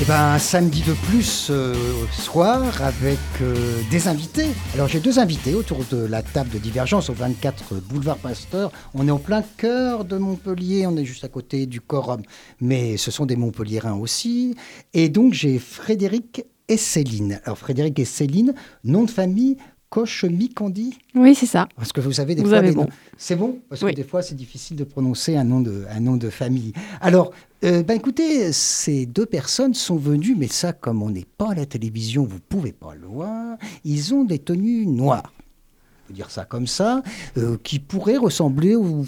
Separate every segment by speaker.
Speaker 1: Et ben, un samedi de plus euh, soir avec euh, des invités. Alors j'ai deux invités autour de la table de divergence au 24 boulevard Pasteur. On est en plein cœur de Montpellier, on est juste à côté du Corum, mais ce sont des Montpelliérains aussi. Et donc j'ai Frédéric et Céline. Alors Frédéric et Céline, nom de famille Cochemic, on dit
Speaker 2: Oui, c'est ça.
Speaker 1: Parce que vous savez, des
Speaker 2: Vous
Speaker 1: fois,
Speaker 2: avez
Speaker 1: des
Speaker 2: bon.
Speaker 1: C'est bon? Parce
Speaker 2: Oui.
Speaker 1: que des fois, c'est difficile de prononcer un nom de, un nom de famille. Alors, euh, ben écoutez, ces deux personnes sont venues, mais ça, comme on n'est pas à la télévision, vous pouvez pas le voir, ils ont des tenues noires. On peut dire ça comme ça, euh, qui pourraient ressembler aux, à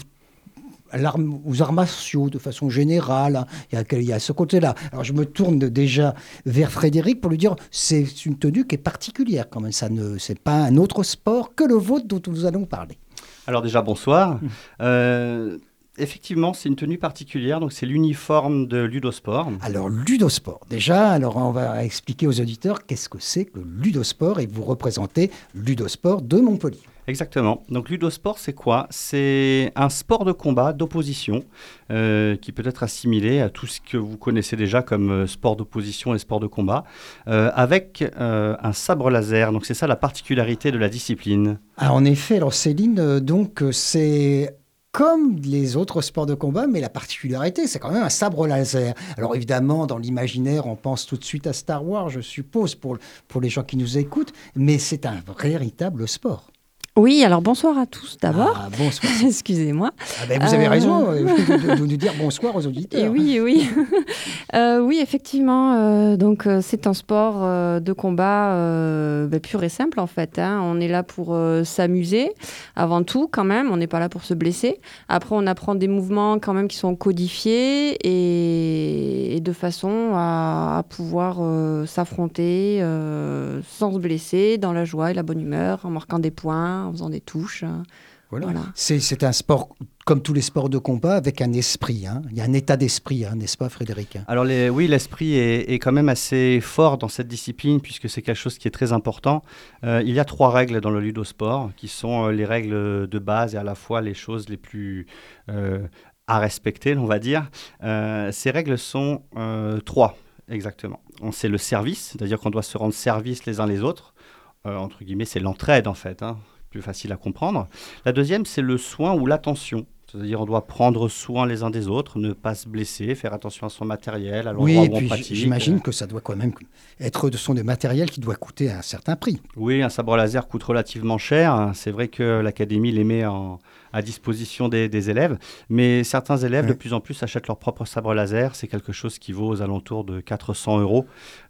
Speaker 1: l'arme- aux arts martiaux de façon générale. hein. Il y a, il y a ce côté-là. Alors je me tourne déjà vers Frédéric pour lui dire c'est une tenue qui est particulière quand même. Ça ne, c'est pas un autre sport que le vôtre dont nous allons parler.
Speaker 3: Alors déjà, bonsoir. Euh, effectivement, c'est une tenue particulière, donc c'est l'uniforme de Ludosport.
Speaker 1: Alors ludosport. Déjà, alors on va expliquer aux auditeurs qu'est-ce que c'est que ludosport et vous représentez Ludosport de Montpellier.
Speaker 3: Exactement. Donc Ludosport, c'est quoi? C'est un sport de combat, d'opposition, euh, qui peut être assimilé à tout ce que vous connaissez déjà comme euh, sport d'opposition et sport de combat, euh, avec un sabre laser. Donc c'est ça la particularité de la discipline.
Speaker 1: Ah, en effet, alors Céline, donc c'est comme les autres sports de combat, mais la particularité, c'est quand même un sabre laser. Alors évidemment, dans l'imaginaire, on pense tout de suite à Star Wars, je suppose, pour, pour les gens qui nous écoutent, mais c'est un véritable sport.
Speaker 2: Oui, alors bonsoir à tous d'abord.
Speaker 1: Ah, bonsoir.
Speaker 2: Excusez-moi.
Speaker 1: Ah ben, vous avez
Speaker 2: Euh,
Speaker 1: raison euh, de, de nous dire bonsoir aux auditeurs.
Speaker 2: Et oui, oui. Euh, oui, effectivement. euh, donc, c'est un sport de combat bah, pur et simple, en fait. hein. On est là pour s'amuser, avant tout, quand même. On n'est pas là pour se blesser. Après, on apprend des mouvements, quand même, qui sont codifiés et, et de façon à, à pouvoir s'affronter sans se blesser, dans la joie et la bonne humeur, en marquant des points, en faisant des touches. hein.
Speaker 1: Voilà.
Speaker 2: Voilà.
Speaker 1: C'est, un sport, comme tous les sports de combat, avec un esprit. hein. Il y a un état d'esprit, hein, n'est-ce pas, Frédéric?
Speaker 3: Alors les- oui, l'esprit est, est quand même assez fort dans cette discipline puisque c'est quelque chose qui est très important. Euh, il y a trois règles dans le ludosport qui sont euh, les règles de base et à la fois les choses les plus euh, à respecter, on va dire. Euh, ces règles sont euh, trois exactement. On- C'est le service, c'est-à-dire qu'on doit se rendre service les uns les autres. Euh, entre guillemets, c'est l'entraide en fait, hein, plus facile à comprendre. La deuxième, c'est le soin ou l'attention. C'est-à-dire on doit prendre soin les uns des autres, ne pas se blesser, faire attention à son matériel, à l'endroit
Speaker 1: Oui, et
Speaker 3: où on
Speaker 1: puis
Speaker 3: pratique.
Speaker 1: j'imagine que ça doit quand même être de son de matériel qui doit coûter un certain prix.
Speaker 3: Oui, un sabre laser coûte relativement cher. C'est vrai que l'académie les met en- à disposition des, des élèves, mais certains élèves
Speaker 1: Ouais.
Speaker 3: de plus en plus achètent leur propre sabre laser. C'est quelque chose qui vaut aux alentours de 400 euros.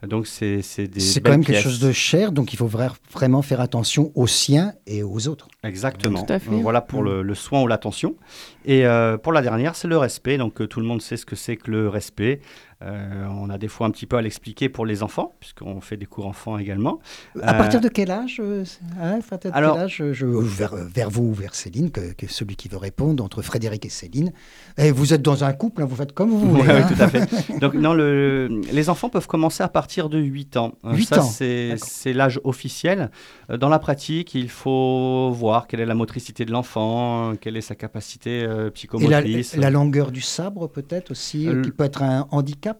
Speaker 3: Donc c'est c'est des
Speaker 1: C'est quand même quelque chose de cher, donc il faut vra- vraiment faire attention aux siens et aux autres.
Speaker 3: Exactement.
Speaker 2: Tout à fait.
Speaker 3: Voilà pour le, le soin ou l'attention. Et euh, pour la dernière, c'est le respect. Donc euh, tout le monde sait ce que c'est que le respect. Euh, on a des fois un petit peu à l'expliquer pour les enfants, puisqu'on fait des cours enfants également.
Speaker 1: À
Speaker 3: Euh,
Speaker 1: partir de quel âge euh, hein, de
Speaker 3: alors-
Speaker 1: quel âge je, vers, vers vous ou vers Céline, que, que celui qui veut répondre, entre Frédéric et Céline. Et vous êtes dans un couple, hein, vous faites comme vous voulez.
Speaker 3: Ouais,
Speaker 1: hein.
Speaker 3: oui, tout à fait. Donc, non, le, les enfants peuvent commencer à partir de 8 ans. Euh,
Speaker 1: 8
Speaker 3: Ça,
Speaker 1: ans,
Speaker 3: c'est l'âge officiel. Dans la pratique, il faut voir quelle est la motricité de l'enfant, quelle est sa capacité euh,
Speaker 1: Et la,
Speaker 3: psychomotrice.
Speaker 1: la longueur du sabre peut-être aussi,
Speaker 3: Euh,
Speaker 1: qui peut être un handicap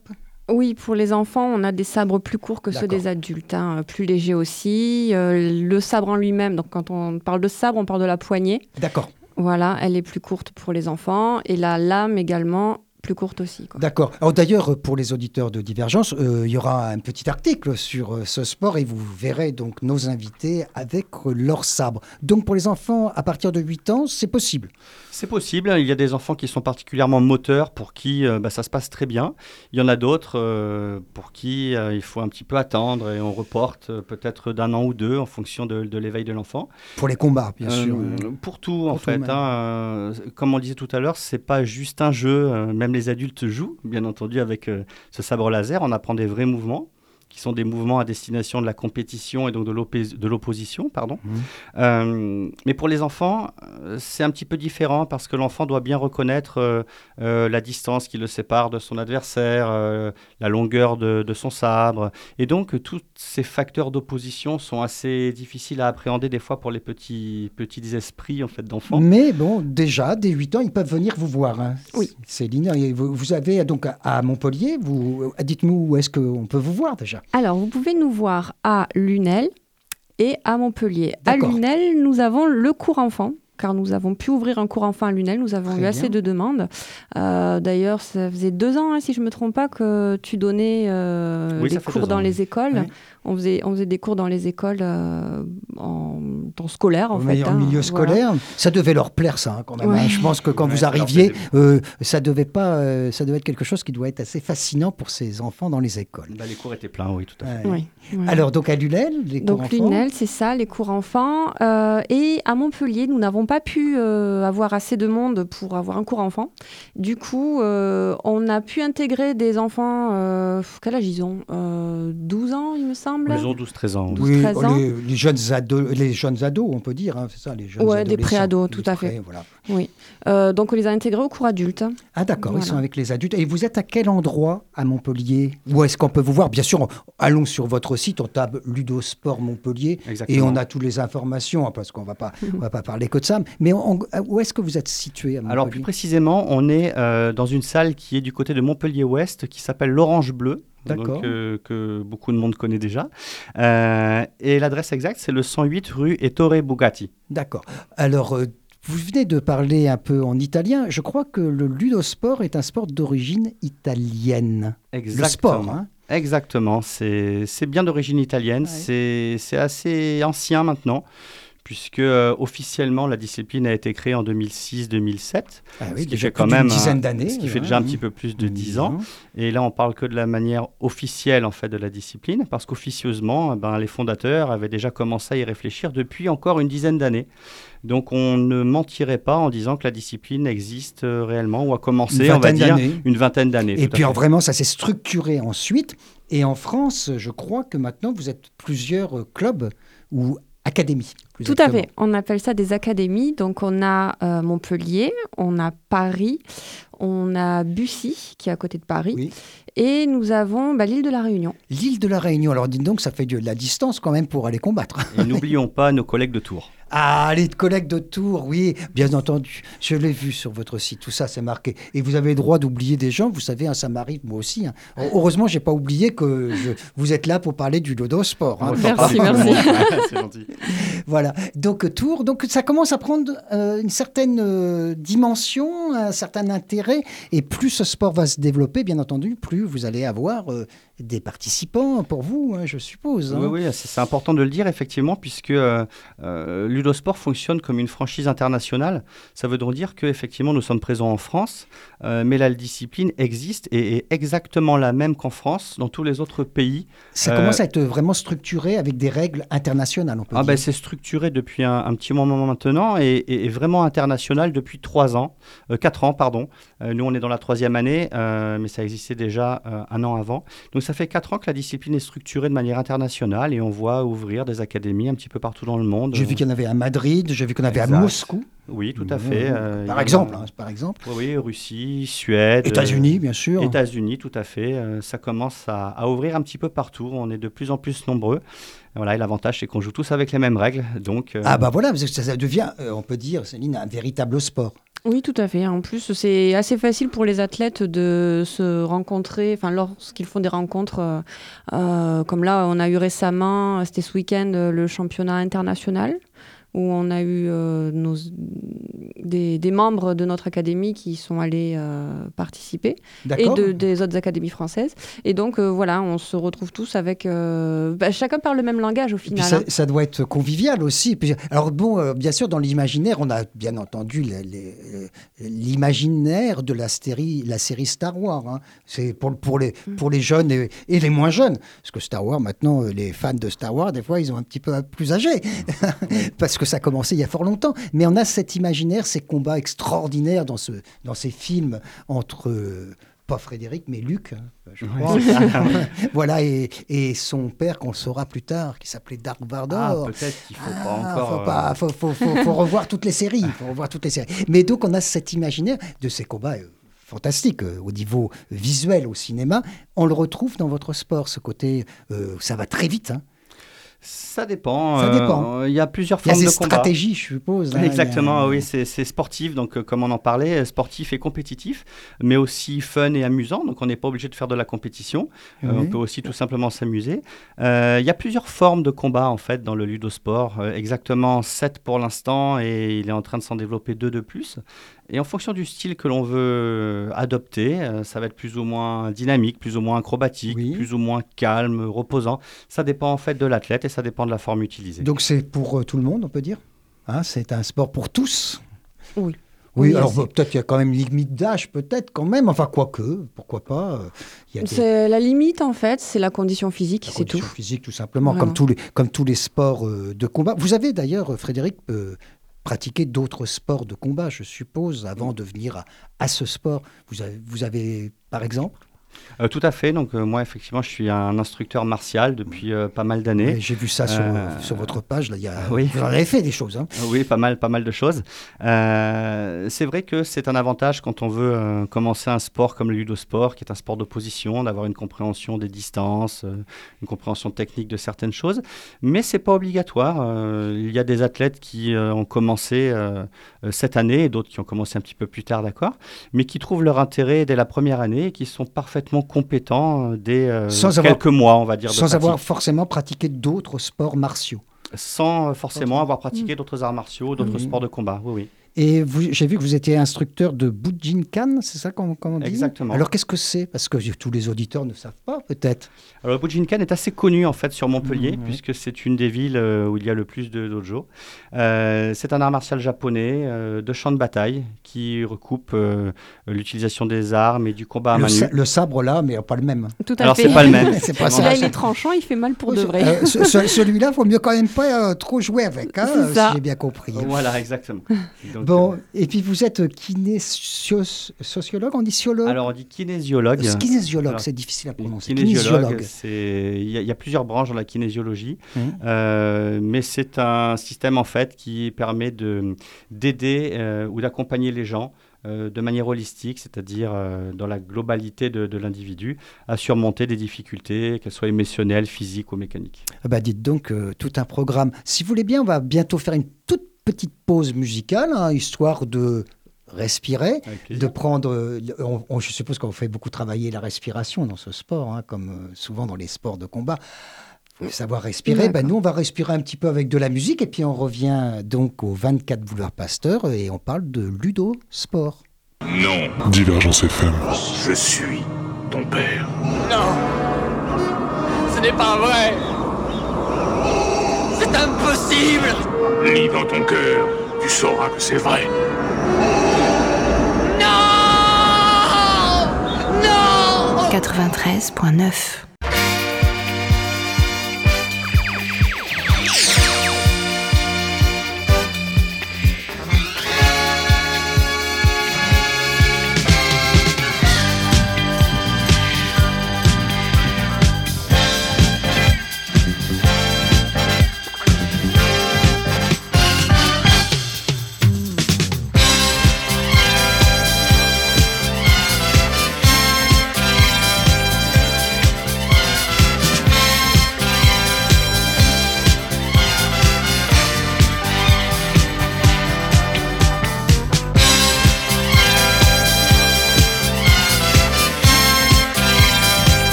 Speaker 2: Oui, pour les enfants, on a des sabres plus courts que ceux des adultes, hein, plus légers aussi. Euh, le sabre en lui-même, donc quand on parle de sabre, on parle de la poignée.
Speaker 1: D'accord.
Speaker 2: Voilà, elle est plus courte pour les enfants. Et la lame également, plus courte aussi.
Speaker 1: D'accord. Alors d'ailleurs, pour les auditeurs de Divergence, euh, il y aura un petit article sur euh, ce sport et vous verrez donc nos invités avec euh, leur sabre. Donc pour les enfants à partir de 8 ans, c'est possible.
Speaker 3: C'est possible. Il y a des enfants qui sont particulièrement moteurs, pour qui euh, bah, ça se passe très bien. Il y en a d'autres euh, pour qui euh, il faut un petit peu attendre et on reporte peut-être d'un an ou deux en fonction de, l'éveil de l'enfant.
Speaker 1: Pour les combats, bien sûr.
Speaker 3: Pour tout, en
Speaker 1: tout,
Speaker 3: fait. hein, comme on disait tout à l'heure, c'est pas juste un jeu. même les adultes jouent, bien entendu, avec ce sabre laser. On apprend des vrais mouvements qui sont des mouvements à destination de la compétition et donc de l'opposition. pardon. Mmh. Euh, mais pour les enfants, euh, c'est un petit peu différent parce que l'enfant doit bien reconnaître euh, la distance qui le sépare de son adversaire, la longueur de, de, son sabre. Et donc, tous ces facteurs d'opposition sont assez difficiles à appréhender des fois pour les petits, petits esprits en fait, d'enfants.
Speaker 1: Mais bon, déjà, dès 8 ans, ils peuvent venir vous voir. Hein.
Speaker 2: Oui.
Speaker 1: Céline, vous, vous avez donc à Montpellier, vous, dites-nous où est-ce qu'on peut vous voir déjà
Speaker 2: alors, vous pouvez nous voir à Lunel et à Montpellier. À Lunel, nous avons le cours enfant car nous avons pu ouvrir un cours enfant à Lunel. Nous avons eu assez de demandes. Euh, d'ailleurs, ça faisait deux ans, hein, si je ne me trompe pas, que tu donnais euh, les cours dans les écoles. On faisait, on faisait des cours dans les écoles euh, en temps scolaire, en fait.
Speaker 1: En milieu scolaire, ça devait leur plaire, ça, hein, quand même. Hein. Je pense que quand vous arriviez, ça devait pas, ça devait être quelque chose qui doit être assez fascinant pour ces enfants dans les écoles.
Speaker 3: Bah, les cours étaient pleins, oui, tout à fait.
Speaker 1: Alors, donc à Lunel, les cours
Speaker 2: donc, Lunel, c'est ça, les cours enfants. et à Montpellier, nous n'avons pas pu euh, avoir assez de monde pour avoir un cours enfant. Du coup, euh, on a pu intégrer des enfants, euh, quel âge ils ont? 12 ans, il me semble
Speaker 3: Ils ont 12-13 ans.
Speaker 1: oui, Les, jeunes ados, les jeunes ados, on peut dire, hein, c'est ça, les jeunes
Speaker 2: Ouais, des pré-ados, tout à fait. Oui. donc, on les a intégrés au cours adulte.
Speaker 1: Ah d'accord, ils sont avec les adultes. Et vous êtes à quel endroit à Montpellier? Où est-ce qu'on peut vous voir? Bien sûr, allons sur votre site, on tape Ludosport Montpellier et on a toutes les informations, hein, parce qu'on va pas, on va pas parler que de ça. Mais où est-ce que vous êtes situé à
Speaker 3: Alors plus précisément, on est euh, dans une salle qui est du côté de Montpellier-Ouest, qui s'appelle l'Orange Bleu. Euh, que beaucoup de monde connaît déjà. Euh, et l'adresse exacte, c'est le 108 rue Ettore Bugatti.
Speaker 1: D'accord. Alors, vous venez de parler un peu en italien. Je crois que le ludosport est un sport d'origine italienne.
Speaker 3: Exactement. Le sport, hein Exactement. C'est bien d'origine italienne. C'est assez ancien maintenant puisque euh, officiellement la discipline a été créée en 2006-2007,
Speaker 1: ah oui, ce qui fait quand même une dizaine d'années,
Speaker 3: ce qui fait déjà un petit peu plus de dix ans. Et là, on parle que de la manière officielle en fait de la discipline, parce qu'officieusement, eh ben, les fondateurs avaient déjà commencé à y réfléchir depuis encore une dizaine d'années. Donc on ne mentirait pas en disant que la discipline existe euh, réellement ou a commencé, on va dire, une vingtaine d'années.
Speaker 1: Et puis vraiment, ça s'est structuré ensuite. Et en France, je crois que maintenant, vous êtes plusieurs euh, clubs ou académies.
Speaker 2: Tout à fait. On appelle ça des académies. Donc, on a euh, Montpellier, on a Paris, on a Bussy, qui est à côté de Paris. Et nous avons bah, l'île de la Réunion.
Speaker 1: L'île de la Réunion. Alors, dites donc, ça fait de la distance quand même pour aller combattre.
Speaker 3: Et n'oublions pas nos collègues de Tours.
Speaker 1: Ah, les collègues de Tours, oui, bien entendu. Je l'ai vu sur votre site, tout ça, c'est marqué. Et vous avez le droit d'oublier des gens, vous savez, hein, ça m'arrive moi aussi. Hein. Heureusement, j'ai pas oublié que vous êtes là pour parler du dodo sport.
Speaker 2: Hein. Merci, merci. c'est
Speaker 1: gentil. Voilà, donc Tours, donc ça commence à prendre euh, une certaine euh, dimension, un certain intérêt. Et plus ce sport va se développer, bien entendu, plus vous allez avoir euh, des participants pour vous, je suppose.
Speaker 3: Oui, oui, c'est important de le dire, effectivement, puisque Ludosport fonctionne comme une franchise internationale. Ça veut donc dire qu'effectivement, nous sommes présents en France, euh, mais la discipline existe et est exactement la même qu'en France, dans tous les autres pays.
Speaker 1: Ça commence à être vraiment structuré avec des règles internationales, on peut
Speaker 3: ah ben, C'est structuré depuis un, petit moment maintenant et, vraiment international depuis trois ans, euh, quatre ans, pardon. Euh, nous, on est dans la troisième année, mais ça existait déjà un an avant. Donc ça fait quatre ans que la discipline est structurée de manière internationale et on voit ouvrir des académies un petit peu partout dans le monde.
Speaker 1: J'ai vu qu'il y en avait à Madrid, j'ai vu qu'on avait à Moscou.
Speaker 3: Oui, tout à fait.
Speaker 1: Euh, par, exemple, hein, par exemple.
Speaker 3: Oui, Russie, Suède.
Speaker 1: États-Unis, bien sûr.
Speaker 3: États-Unis, tout à fait. Euh, ça commence à, ouvrir un petit peu partout. On est de plus en plus nombreux. Voilà, et l'avantage, c'est qu'on joue tous avec les mêmes règles. Donc,
Speaker 1: euh, Ah, bah voilà, parce que ça, devient, on peut dire, Céline, un véritable sport.
Speaker 2: Oui, tout à fait. En plus, c'est assez facile pour les athlètes de se rencontrer, enfin, lorsqu'ils font des rencontres, comme là, on a eu récemment, c'était ce week-end, le championnat international où on a eu euh, nos, des, des, membres de notre académie qui sont allés euh, participer et de, des autres académies françaises. Et donc euh, voilà, on se retrouve tous avec... Bah, chacun parle le même langage au final.
Speaker 1: Ça, hein. ça, doit être convivial aussi. Alors bon, bien sûr, dans l'imaginaire, on a bien entendu l'imaginaire de la série, la série Star Wars. Hein. C'est pour, pour, les, mm. pour les jeunes et, et, les moins jeunes. Parce que Star Wars, maintenant, les fans de Star Wars, des fois, ils ont un petit peu plus âgés. Parce que ça a commencé il y a fort longtemps, mais on a cet imaginaire, ces combats extraordinaires dans, ce, dans ces films entre pas Frédéric, mais Luc, hein, je crois. voilà, et, et, son père, qu'on saura plus tard, qui s'appelait Dark Vardor.
Speaker 3: Ah, peut-être qu'il faut pas ah, encore.
Speaker 1: Faut, pas, faut, faut, faut, revoir toutes les séries. Faut revoir toutes les séries. Mais donc, on a cet imaginaire de ces combats. Euh, fantastiques euh, au niveau visuel au cinéma, on le retrouve dans votre sport, ce côté, euh, ça va très vite. Hein.
Speaker 3: Ça dépend. Ça dépend. Euh, il y a plusieurs formes de combat.
Speaker 1: stratégies, je suppose.
Speaker 3: Hein, Exactement, oui, c'est sportif, donc euh, comme on en parlait, euh, sportif et compétitif, mais aussi fun et amusant. Donc on n'est pas obligé de faire de la compétition. on peut aussi tout simplement s'amuser. Il y a plusieurs formes de combat en fait dans le ludosport. exactement 7 pour l'instant et il est en train de s'en développer deux de plus. Et en fonction du style que l'on veut adopter, ça va être plus ou moins dynamique, plus ou moins acrobatique, plus ou moins calme, reposant. Ça dépend en fait de l'athlète ça dépend de la forme utilisée.
Speaker 1: Donc c'est pour euh, tout le monde, on peut dire? Hein, C'est un sport pour tous?
Speaker 2: Oui.
Speaker 1: Oui, alors peut-être qu'il y a quand même une limite d'âge, peut-être quand même. Enfin, quoique, pourquoi pas.
Speaker 2: Euh, c'est la limite en fait, c'est la condition physique, c'est tout.
Speaker 1: Condition physique, tout simplement, comme tous les comme tous les sports euh, de combat. Vous avez d'ailleurs, Frédéric, pratiqué d'autres sports de combat, je suppose, avant de venir à, à ce sport. Vous avez, vous avez, par exemple
Speaker 3: euh, tout à fait. Donc euh, moi, effectivement, je suis un instructeur martial depuis euh, pas mal d'années.
Speaker 1: J'ai vu ça sur, sur, votre page. Là, il y a... oui. Vous en avez fait des choses. Hein.
Speaker 3: Oui, pas mal, pas mal de choses. c'est vrai que c'est un avantage quand on veut commencer un sport comme le judo-sport, qui est un sport d'opposition, d'avoir une compréhension des distances, une compréhension technique de certaines choses. Mais c'est pas obligatoire. il y a des athlètes qui ont commencé cette année et d'autres qui ont commencé un petit peu plus tard, d'accord, mais qui trouvent leur intérêt dès la première année et qui sont parfaitement compétent euh, dès euh, quelques mois, on va dire.
Speaker 1: Sans avoir forcément pratiqué d'autres sports martiaux.
Speaker 3: Sans euh, forcément avoir pratiqué d'autres arts martiaux, d'autres sports de combat, oui, oui.
Speaker 1: Et j'ai vu que vous étiez instructeur de Bujinkan, c'est ça qu'on dit
Speaker 3: Exactement.
Speaker 1: Alors qu'est-ce que c'est? Parce que tous les auditeurs ne savent pas, peut-être.
Speaker 3: Alors Bujinkan est assez connu en fait sur Montpellier, mmh, puisque c'est une des villes euh, où il y a le plus de dojo. Euh, c'est un art martial japonais euh, de champ de bataille qui recoupe l'utilisation des armes et du combat à
Speaker 1: le,
Speaker 3: main nue.
Speaker 1: le sabre là, mais pas le même.
Speaker 2: Tout à
Speaker 3: Alors
Speaker 2: c'est
Speaker 3: pas le même.
Speaker 2: c'est pas ça. Là, il est tranchant, il fait mal pour de vrai.
Speaker 1: Celui-là, faut mieux quand même pas trop jouer avec, hein, si j'ai bien compris.
Speaker 3: Voilà, exactement.
Speaker 1: bon, et puis vous êtes kinésiologue, on dit sociologue
Speaker 3: Alors on dit kinésiologue.
Speaker 1: Kinésiologue, c'est difficile à prononcer.
Speaker 3: Kinésiologue, il y, a plusieurs branches dans la kinésiologie, euh, mais c'est un système en fait qui permet d'aider euh, ou d'accompagner les gens euh, de manière holistique, c'est-à-dire dans la globalité de, l'individu, à surmonter des difficultés, qu'elles soient émotionnelles, physiques ou mécaniques.
Speaker 1: Ah bah dites donc, tout un programme. Si vous voulez bien, on va bientôt faire une toute petite pause musicale, hein, histoire de respirer, de prendre. On, je suppose qu'on fait beaucoup travailler la respiration dans ce sport, hein, comme euh, souvent dans les sports de combat. Il faut savoir respirer. Ben, nous, on va respirer un petit peu avec de la musique et puis on revient donc au 24 boulevard Pasteur et on parle de ludo sport.
Speaker 4: Non. Divergence FM. Je suis ton père.
Speaker 5: Non. Ce n'est pas vrai. C'est impossible.
Speaker 4: Lis dans ton cœur, tu sauras que c'est vrai.
Speaker 5: Non! Non!
Speaker 6: 93.9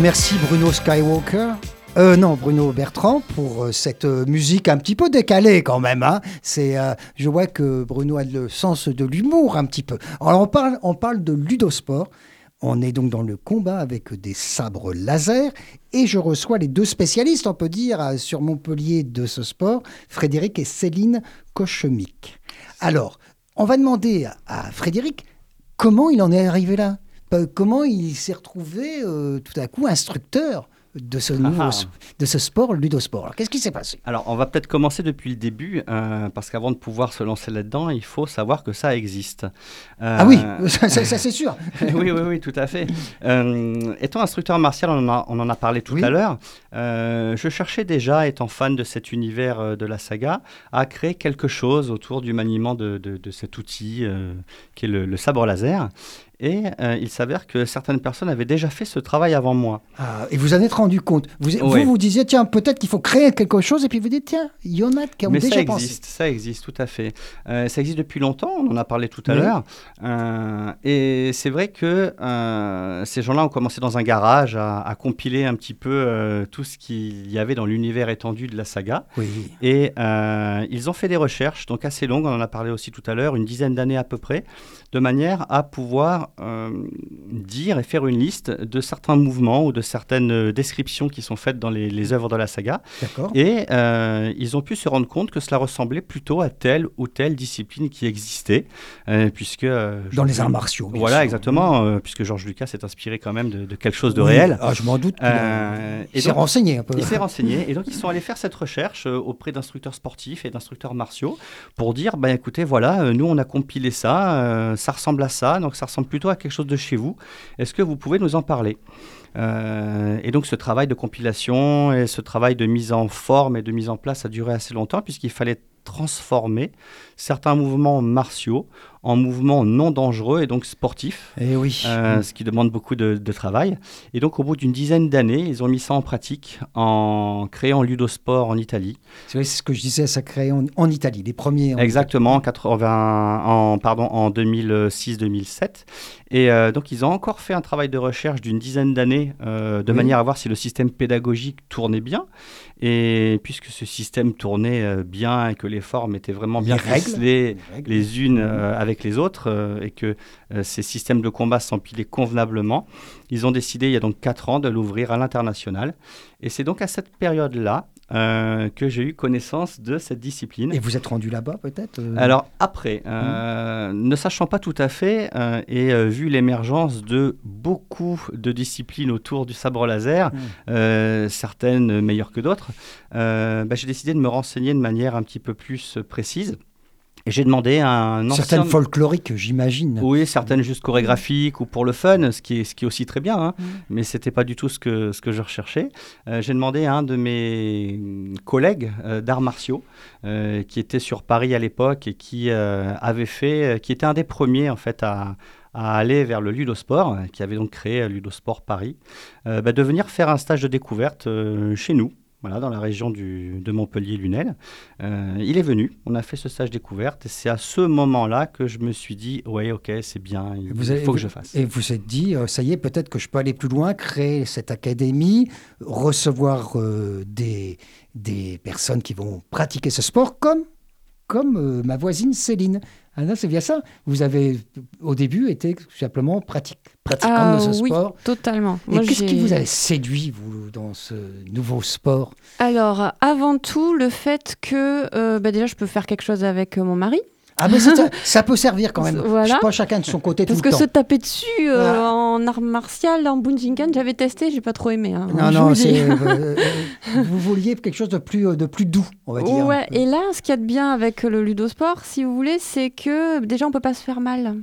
Speaker 1: Merci Bruno Skywalker. Euh, non, Bruno Bertrand, pour euh, cette euh, musique un petit peu décalée quand même. Hein. C'est, je vois que Bruno a le sens de l'humour un petit peu. Alors on parle, on parle de ludosport. On est donc dans le combat avec des sabres laser et je reçois les deux spécialistes, on peut dire, sur Montpellier de ce sport, Frédéric et Céline Cochemic. Alors, on va demander à Frédéric comment il en est arrivé là? Euh, Comment il s'est retrouvé euh, tout à coup instructeur de ce, nouveau,
Speaker 3: Ah.
Speaker 1: de ce sport, le ludosport. Alors, Qu'est-ce qui s'est passé?
Speaker 3: Alors, on va peut-être commencer depuis le début, euh, parce qu'avant de pouvoir se lancer là-dedans, il faut savoir que ça existe. Euh,
Speaker 1: Ah oui, ça, ça- ça, c'est sûr.
Speaker 3: oui, oui, oui, tout à fait. Euh, étant instructeur martial, on en a, on en a parlé tout
Speaker 1: Oui.
Speaker 3: à l'heure, euh, je cherchais déjà, étant fan de cet univers euh, de la saga, à créer quelque chose autour du maniement de, de- de cet outil euh, qui est le, le sabre laser. Et euh, il s'avère que certaines personnes avaient déjà fait ce travail avant moi.
Speaker 1: Ah, et vous en êtes rendu compte. Vous vous, vous disiez, tiens, peut-être qu'il faut créer quelque chose, et puis vous dites, tiens, il y en a qui ont
Speaker 3: Mais
Speaker 1: déjà
Speaker 3: ça
Speaker 1: pensé.
Speaker 3: existe, ça existe tout à fait. Euh, ça existe depuis longtemps, on en a parlé tout à
Speaker 1: Oui.
Speaker 3: l'heure. Euh, et c'est vrai que ces gens-là ont commencé dans un garage à, à compiler un petit peu tout ce qu'il y avait dans l'univers étendu de la saga.
Speaker 1: Oui.
Speaker 3: Et ils ont fait des recherches, donc assez longues, on en a parlé aussi tout à l'heure, une dizaine d'années à peu près, de manière à pouvoir euh, dire et faire une liste de certains mouvements ou de certaines euh, descriptions qui sont faites dans les, les œuvres de la saga. Et euh, ils ont pu se rendre compte que cela ressemblait plutôt à telle ou telle discipline qui existait, euh, puisque...
Speaker 1: Dans les arts martiaux.
Speaker 3: Voilà,
Speaker 1: sûr.
Speaker 3: exactement, puisque Georges Lucas s'est inspiré quand même de, de quelque chose de
Speaker 1: Oui.
Speaker 3: réel.
Speaker 1: Ah, je m'en doute. il s'est renseigné un peu.
Speaker 3: il s'est renseigné et donc ils sont allés faire cette recherche auprès d'instructeurs sportifs et d'instructeurs martiaux pour dire bah écoutez voilà nous on a compilé ça ça ressemble à ça donc ça ressemble plutôt à quelque chose de chez vous. Est-ce que vous pouvez nous en parler? Euh, et donc ce travail de compilation et ce travail de mise en forme et de mise en place a duré assez longtemps puisqu'il fallait transformer certains mouvements martiaux en mouvements non dangereux et donc sportifs
Speaker 1: Eh oui.
Speaker 3: euh, ce qui demande beaucoup de, de travail. Et donc, au bout d'une dizaine d'années, ils ont mis ça en pratique en créant Ludosport en Italie.
Speaker 1: C'est vrai, c'est ce que je disais, ça crée en, en Italie, les premiers. en
Speaker 3: Exactement, en, 80 en, pardon, en 2006-2007. Et euh, donc, ils ont encore fait un travail de recherche d'une dizaine d'années euh, de
Speaker 1: Oui.
Speaker 3: manière à voir si le système pédagogique tournait bien. Et puisque ce système tournait euh, bien et que les formes étaient vraiment bien ficelées,
Speaker 1: Les
Speaker 3: unes euh, avec les autres euh, et que euh, ces systèmes de combat s'empilaient convenablement. Ils ont décidé il y a donc 4 ans de l'ouvrir à l'international. Et c'est donc à cette période-là euh, que j'ai eu connaissance de cette discipline.
Speaker 1: Et vous êtes rendu là-bas, peut-être euh,
Speaker 3: Alors après, euh, ne sachant pas tout à fait euh, et vu l'émergence de beaucoup de disciplines autour du sabre laser,
Speaker 1: Mm.
Speaker 3: euh, certaines meilleures que d'autres, bah, j'ai décidé de me renseigner de manière un petit peu plus précise. Et j'ai demandé à un ancien...
Speaker 1: Certaines folkloriques, j'imagine.
Speaker 3: Oui, certaines juste chorégraphiques ou pour le fun, ce qui est, ce qui est aussi très bien, hein,
Speaker 2: Mm.
Speaker 3: mais c'était pas du tout ce que, ce que je recherchais. Euh, J'ai demandé à un de mes collègues euh, d'arts martiaux euh, qui était sur Paris à l'époque et qui euh, avait fait, euh, qui était un des premiers en fait à, à aller vers le Ludosport, qui avait donc créé Ludosport Paris, euh, bah, de venir faire un stage de découverte euh, chez nous. Voilà, dans la région du, de Montpellier-Lunel. Euh, il est venu, on a fait ce stage découverte, et c'est à ce moment-là que je me suis dit, ouais, ok, c'est bien, il
Speaker 1: Vous avez-
Speaker 3: faut que je fasse.
Speaker 1: Et vous êtes dit, euh, ça y est, peut-être que je peux aller plus loin, créer cette académie, recevoir euh, des, des personnes qui vont pratiquer ce sport, comme, comme ma voisine Céline. Ah non, c'est bien ça. Vous avez, au début, été simplement pratique, pratiquante
Speaker 2: Ah,
Speaker 1: de ce
Speaker 2: oui,
Speaker 1: sport.
Speaker 2: totalement.
Speaker 1: Et qu'est-ce qui vous a séduit, vous, dans ce nouveau sport?
Speaker 2: Alors, avant tout, le fait que euh, bah, déjà, je peux faire quelque chose avec euh, mon mari.
Speaker 1: Ah, mais ça, peut servir quand même.
Speaker 2: Voilà.
Speaker 1: Je sais pas chacun de son côté
Speaker 2: Parce
Speaker 1: tout
Speaker 2: que
Speaker 1: le temps.
Speaker 2: se taper dessus euh,
Speaker 1: Voilà.
Speaker 2: en art martial, en Bunjinkan, j'avais testé, j'ai pas trop aimé. hein.
Speaker 1: Non, non, euh, euh, vous vouliez quelque chose de plus, euh, de plus doux, on va dire.
Speaker 2: Ouais, et là, ce qu'il y a de bien avec le ludosport, si vous voulez, c'est que déjà, on peut pas se faire mal.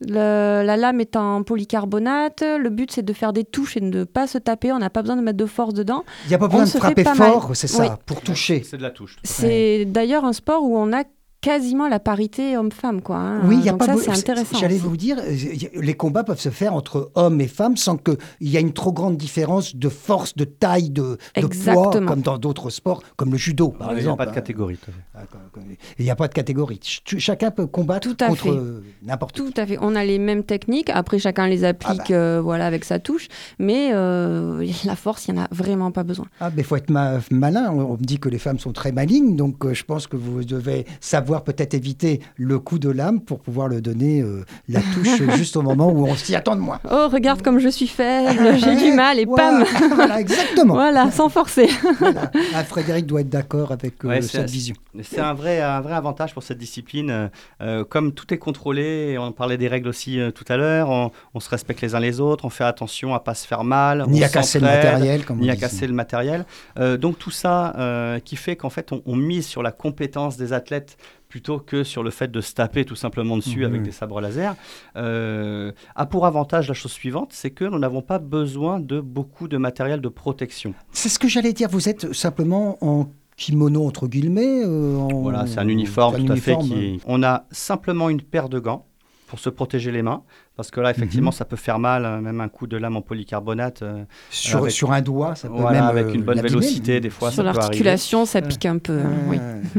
Speaker 2: Le- la lame est en polycarbonate. Le but, c'est de faire des touches et de ne pas se taper. On n'a pas besoin de mettre de force dedans.
Speaker 1: Il n'y a pas
Speaker 2: On
Speaker 1: besoin de frapper fort, c'est ça,
Speaker 2: Oui.
Speaker 1: pour toucher.
Speaker 3: C'est de la touche.
Speaker 2: C'est d'ailleurs un sport où on a quasiment la parité homme-femme, quoi. hein.
Speaker 1: Oui, il y a
Speaker 2: Donc
Speaker 1: pas
Speaker 2: ça, c'est intéressant.
Speaker 1: J'allais vous dire, euh, les combats peuvent se faire entre hommes et femmes sans qu'il y ait une trop grande différence de force, de taille, de, de poids, comme dans d'autres sports, comme le judo, par
Speaker 3: Il n'y a
Speaker 1: exemple.
Speaker 3: pas de
Speaker 1: hein.
Speaker 3: catégorie. tout à fait.
Speaker 1: Ah, comme- comme- Il n'y a pas de catégorie. Ch- Chacun peut combattre
Speaker 2: Tout à
Speaker 1: contre
Speaker 2: fait.
Speaker 1: euh, n'importe qui.
Speaker 2: Tout à fait. On a les mêmes techniques. Après, chacun les applique
Speaker 1: Ah bah.
Speaker 2: euh, voilà, avec sa touche. Mais euh, la force, il n'y en a vraiment pas besoin.
Speaker 1: Ah, mais il faut être ma- malin. On, on me dit que les femmes sont très malignes, donc euh, je pense que vous devez savoir peut-être éviter le coup de lame pour pouvoir le donner euh, la touche juste au moment où on s'y attend de moi.
Speaker 2: Oh, regarde comme je suis faible, j'ai du mal, et
Speaker 1: Voilà,
Speaker 2: pam
Speaker 1: Voilà, exactement.
Speaker 2: Voilà, sans forcer.
Speaker 1: Voilà. Ah, Frédéric doit être d'accord avec euh,
Speaker 3: Ouais,
Speaker 1: cette vision.
Speaker 3: C'est un vrai, un vrai avantage pour cette discipline. euh, comme tout est contrôlé, on parlait des règles aussi euh, tout à l'heure, on, on se respecte les uns les autres, on fait attention à pas se faire mal,
Speaker 1: Ni
Speaker 3: on
Speaker 1: à casser le matériel, comme on
Speaker 3: ni à casser le matériel. Euh, donc tout ça euh, qui fait qu'en fait on, on mise sur la compétence des athlètes plutôt que sur le fait de se taper tout simplement dessus avec des sabres laser, euh, a pour avantage la chose suivante, c'est que nous n'avons pas besoin de beaucoup de matériel de protection.
Speaker 1: C'est ce que j'allais dire. Vous êtes simplement en kimono, entre guillemets. euh, en-
Speaker 3: Voilà, c'est un uniforme
Speaker 1: un
Speaker 3: tout à fait. Qui... On a simplement une paire de gants pour se protéger les mains, parce que là, effectivement,
Speaker 1: Mhm.
Speaker 3: ça peut faire mal, euh, même un coup de lame en polycarbonate. euh,
Speaker 1: Sur,
Speaker 3: avec-
Speaker 1: sur un doigt, ça peut
Speaker 3: voilà,
Speaker 1: même
Speaker 3: avec
Speaker 1: euh,
Speaker 3: une bonne vélocité, des fois,
Speaker 2: Sur l'articulation, ça pique un peu. oui.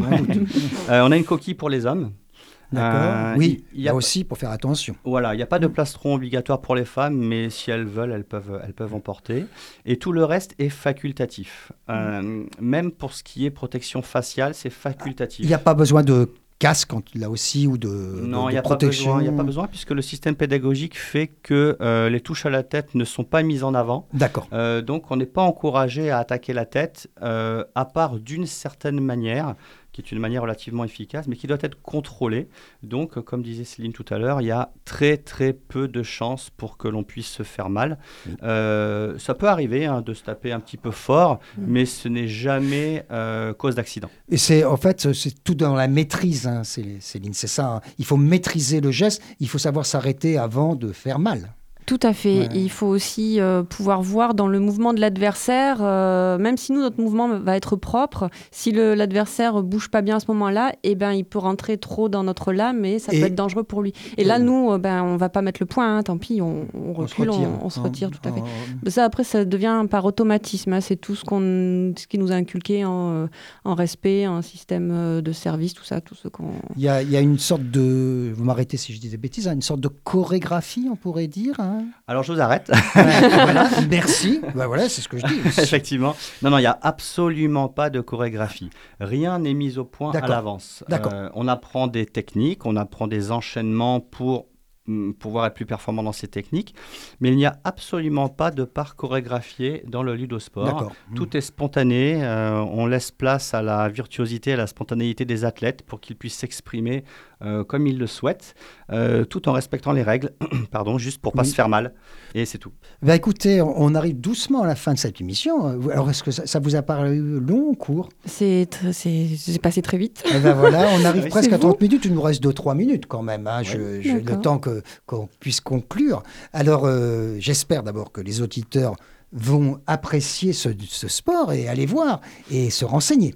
Speaker 3: Euh, on a une coquille pour les hommes.
Speaker 1: D'accord.
Speaker 3: Euh,
Speaker 1: oui,
Speaker 3: il y
Speaker 1: y
Speaker 3: a-
Speaker 1: aussi pour faire attention.
Speaker 3: Voilà, il n'y a pas de plastron obligatoire pour les femmes, mais si elles veulent, elles peuvent, elles peuvent en porter. Et tout le reste est facultatif. Euh, même pour ce qui est protection faciale, c'est facultatif.
Speaker 1: Il n'y a pas besoin de casque là aussi ou de,
Speaker 3: Non,
Speaker 1: de-
Speaker 3: il
Speaker 1: de
Speaker 3: n'y a, pas
Speaker 1: protection.
Speaker 3: besoin- il y a pas besoin, puisque le système pédagogique fait que euh, les touches à la tête ne sont pas mises en avant.
Speaker 1: D'accord.
Speaker 3: Euh, donc, on n'est pas encouragé à attaquer la tête, euh, à part d'une certaine manière, qui est une manière relativement efficace, mais qui doit être contrôlée. Donc, euh, comme disait Céline tout à l'heure, il y a très très peu de chances pour que l'on puisse se faire mal. Euh, ça peut arriver hein, de se taper un petit peu fort, mais ce n'est jamais euh, cause d'accident.
Speaker 1: Et c'est en fait c'est tout dans la maîtrise, hein, Cé- Céline. C'est ça. hein. Il faut maîtriser le geste. Il faut savoir s'arrêter avant de faire mal.
Speaker 2: Tout à fait.
Speaker 1: Ouais.
Speaker 2: Il faut aussi euh, pouvoir voir dans le mouvement de l'adversaire, euh, même si nous, notre mouvement va être propre, si l'adversaire bouge pas bien à ce moment-là, eh ben, il peut rentrer trop dans notre lame et ça
Speaker 1: Et-
Speaker 2: peut être dangereux pour lui. Et là, nous, euh, ben, on va pas mettre le point, hein, tant pis, on, on recule, on, on se retire, tout à fait. Mais Ça, après, ça devient par automatisme. hein. C'est tout ce, qu'on, ce qui nous a inculqué en, en respect, en système de service, tout ça, tout ce qu'on...
Speaker 1: Il y, a, il y a une sorte de, vous m'arrêtez si je dis des bêtises, hein, une sorte de chorégraphie, on pourrait dire. hein.
Speaker 3: Alors, je vous arrête.
Speaker 1: Voilà, merci. Bah voilà, c'est ce que je dis.
Speaker 3: Effectivement. Non, non, il n'y a absolument pas de chorégraphie. Rien n'est mis au point à
Speaker 1: D'accord.
Speaker 3: l'avance.
Speaker 1: D'accord.
Speaker 3: Euh, on apprend des techniques, on apprend des enchaînements pour mm, pouvoir être plus performant dans ces techniques, mais il n'y a absolument pas de part chorégraphié dans le ludosport.
Speaker 1: D'accord.
Speaker 3: Tout est spontané, euh, on laisse place à la virtuosité, à la spontanéité des athlètes pour qu'ils puissent s'exprimer euh, comme ils le souhaitent, euh, tout en respectant les règles, pardon, juste pour pas
Speaker 1: Oui.
Speaker 3: se faire mal, et c'est tout.
Speaker 1: Bah écoutez, on arrive doucement à la fin de cette émission. Alors, est-ce que ça, ça vous a paru long ou court?
Speaker 2: C'est, c'est passé très vite.
Speaker 1: Eh ben voilà, on arrive
Speaker 3: Oui,
Speaker 1: presque à 30 minutes. Il nous reste 2-3 minutes quand même. hein. Je-
Speaker 3: Oui.
Speaker 1: J'ai le temps que- qu'on puisse conclure. Alors, euh, j'espère d'abord que les auditeurs vont apprécier ce, ce sport et aller voir et se renseigner.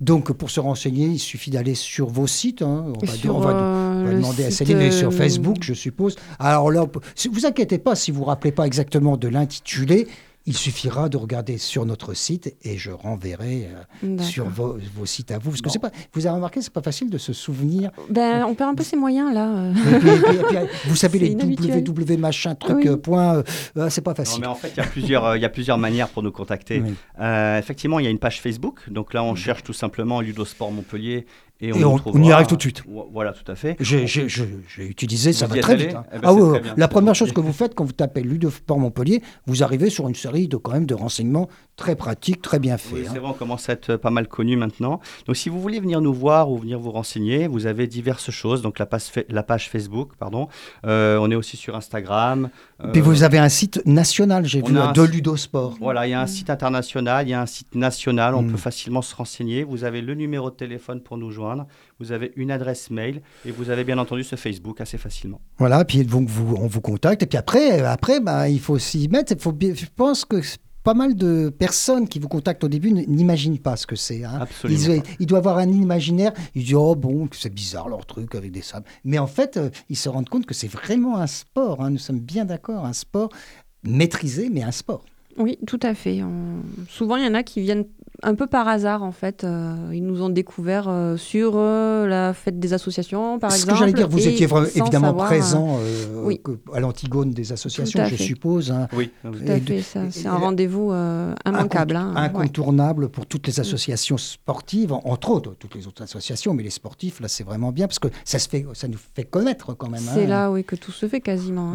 Speaker 1: Donc, pour se renseigner, il suffit d'aller sur vos sites. hein. On va,
Speaker 2: Sur,
Speaker 1: on va-
Speaker 2: euh,
Speaker 1: on va
Speaker 2: le
Speaker 1: demander à Céline et sur
Speaker 2: euh,
Speaker 1: Facebook, je suppose. Alors là, vous inquiétez pas si vous ne rappelez pas exactement de l'intitulé. Il suffira de regarder sur notre site et je renverrai euh, sur vos, vos sites à vous. Parce que c'est pas, vous avez remarqué, c'est pas facile de se souvenir.
Speaker 2: Ben, on perd un peu ses moyens là. euh.
Speaker 1: Et puis- et puis- et puis, vous savez, les
Speaker 2: inhabituel.
Speaker 1: www machin truc
Speaker 2: Oui.
Speaker 1: euh, point, euh, euh, c'est pas
Speaker 3: Non,
Speaker 1: facile.
Speaker 3: mais en fait, il y a plusieurs, euh, il y a plusieurs manières pour nous contacter.
Speaker 1: Oui.
Speaker 3: Euh, effectivement, il y a une page Facebook. Donc là, on cherche tout simplement Ludosport Montpellier et on,
Speaker 1: Et
Speaker 3: nous
Speaker 1: on-
Speaker 3: trouvera.
Speaker 1: on y arrive tout de suite.
Speaker 3: Vo- Voilà, tout à fait.
Speaker 1: J'ai utilisé, ça va très vite. hein.
Speaker 3: Eh ben,
Speaker 1: ah
Speaker 3: c'est
Speaker 1: oui,
Speaker 3: très
Speaker 1: oui.
Speaker 3: bien,
Speaker 1: la
Speaker 3: c'est
Speaker 1: première chose que vous faites quand vous tapez Ludoport Montpellier, vous arrivez sur une série de quand même de renseignements très pratiques, très bien faits.
Speaker 3: Oui,
Speaker 1: hein.
Speaker 3: c'est vrai, on commence à être pas mal connu maintenant. Donc, si vous voulez venir nous voir ou venir vous renseigner, vous avez diverses choses. Donc, la page, fa- la page Facebook, pardon. Euh, on est aussi sur Instagram.
Speaker 1: Puis
Speaker 3: Euh,
Speaker 1: vous avez un site national, j'ai vu, de Ludosport.
Speaker 3: Voilà, il y a un site international, il y a un site national, on
Speaker 1: Mm.
Speaker 3: peut facilement se renseigner. Vous avez le numéro de téléphone pour nous joindre, vous avez une adresse mail et vous avez bien entendu ce Facebook assez facilement.
Speaker 1: Voilà, puis donc vous, on vous contacte. Et puis après, après bah, il faut s'y mettre. Il faut bien- je pense que pas mal de personnes qui vous contactent au début n'imaginent pas ce que c'est. Hein.
Speaker 3: Absolument.
Speaker 1: Ils, doivent avoir un imaginaire. Ils disent oh bon, c'est bizarre leur truc avec des sables. Mais en fait, euh, ils se rendent compte que c'est vraiment un sport. Hein. Nous sommes bien d'accord, un sport maîtrisé, mais un sport.
Speaker 2: Oui, tout à fait. Souvent, il y en a qui viennent un peu par hasard, en fait. Euh, ils nous ont découvert euh, sur euh, la fête des associations, par exemple.
Speaker 1: Ce que j'allais dire, vous étiez évidemment présent à l'Antigone des associations, je suppose. Hein.
Speaker 3: Oui,
Speaker 2: tout à fait. C'est un rendez-vous immanquable.
Speaker 1: Hein, incontournable pour toutes les associations sportives, entre autres, toutes les autres associations, mais les sportifs, là, c'est vraiment bien parce que ça, se fait, ça nous fait connaître quand même.
Speaker 2: C'est hein. là, oui, que tout se fait quasiment.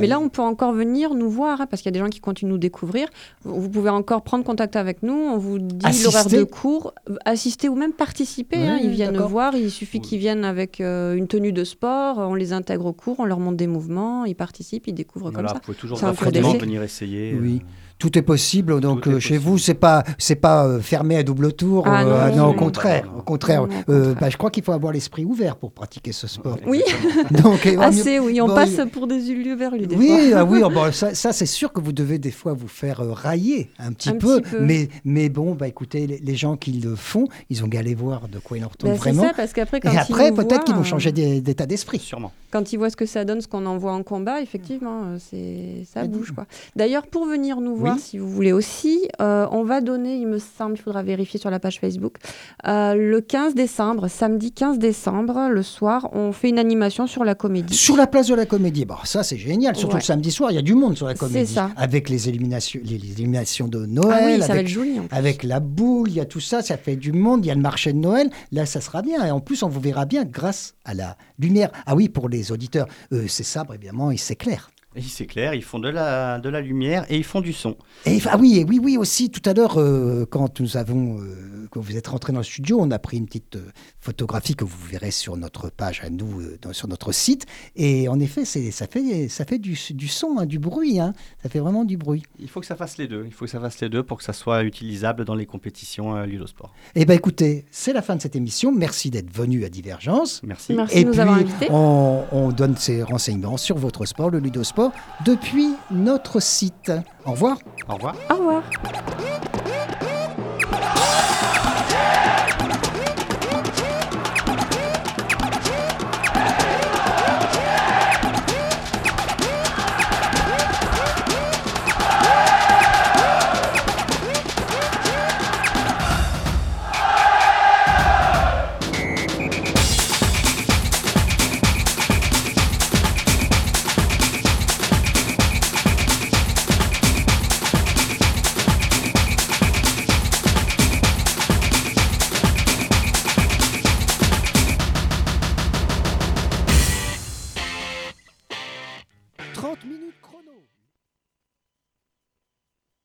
Speaker 2: mais là, on peut encore venir nous voir, parce qu'il y a des gens qui continuent de nous découvrir. Vous pouvez encore prendre contact avec nous. On vous dit l'horaire de cours, assister ou même participer. Hein. ils viennent voir, il suffit qu'ils viennent avec euh, une tenue de sport, on les intègre au cours, on leur montre des mouvements, ils participent, ils découvrent comme ça.
Speaker 3: Vous pouvez toujours venir essayer.
Speaker 1: Oui. Tout est possible. Donc euh, chez vous, c'est pas c'est pas euh, fermé à double tour. Ah euh, non, au contraire, au contraire. Bah, je crois qu'il faut avoir l'esprit ouvert pour pratiquer ce sport.
Speaker 2: Oui. donc assez. Oui, on passe pour des lieux vers des
Speaker 1: oui, ah oui. Oh, bon, ça, ça c'est sûr que vous devez des fois vous faire railler un petit, peu, Mais mais bon, bah écoutez, les, gens qui le font, ils ont aller voir de quoi il en retourne bah, vraiment.
Speaker 2: Ça, parce qu'après,
Speaker 1: Et après, peut-être qu'ils vont changer d'état d'esprit.
Speaker 3: Sûrement.
Speaker 2: Quand ils voient ce que ça donne, ce qu'on envoie en combat, effectivement, c'est ça bouge quoi. D'ailleurs, pour venir nous voir si vous voulez aussi. Euh, on va donner, il me semble, il faudra vérifier sur la page Facebook, euh, le 15 décembre, samedi 15 décembre, le soir, on fait une animation sur la comédie.
Speaker 1: Sur la place de la comédie, bon, ça c'est génial, surtout le samedi soir, il y a du monde sur la comédie.
Speaker 2: C'est ça.
Speaker 1: Avec les éliminations, les, éliminations de Noël,
Speaker 2: ah oui, ça
Speaker 1: avec,
Speaker 2: va joli,
Speaker 1: avec la boule, il y a tout ça, ça fait du monde, il y a le marché de Noël, là ça sera bien. Et en plus, on vous verra bien grâce à la lumière. Ah oui, pour les auditeurs, euh, c'est sabre, évidemment, et c'est clair.
Speaker 3: C'est clair, ils font de la, de la lumière et ils font du son.
Speaker 1: Et, ah oui, oui, oui aussi, tout à l'heure, euh, quand nous avons, euh, quand vous êtes rentré dans le studio, on a pris une petite euh, photographie que vous verrez sur notre page à nous, sur notre site. Et en effet, ça fait, ça fait du, du son, hein, du bruit. Hein. Ça fait vraiment du bruit.
Speaker 3: Il faut que ça fasse les deux. Il faut que ça fasse les deux pour que ça soit utilisable dans les compétitions Ludosport.
Speaker 1: Eh bien écoutez, c'est la fin de cette émission. Merci d'être venu à Divergence.
Speaker 3: Merci.
Speaker 2: Merci de nous avoir invités.
Speaker 1: On, on donne ces renseignements sur votre sport, le Ludosport depuis notre site. Au revoir.
Speaker 3: Au revoir.
Speaker 2: Au revoir.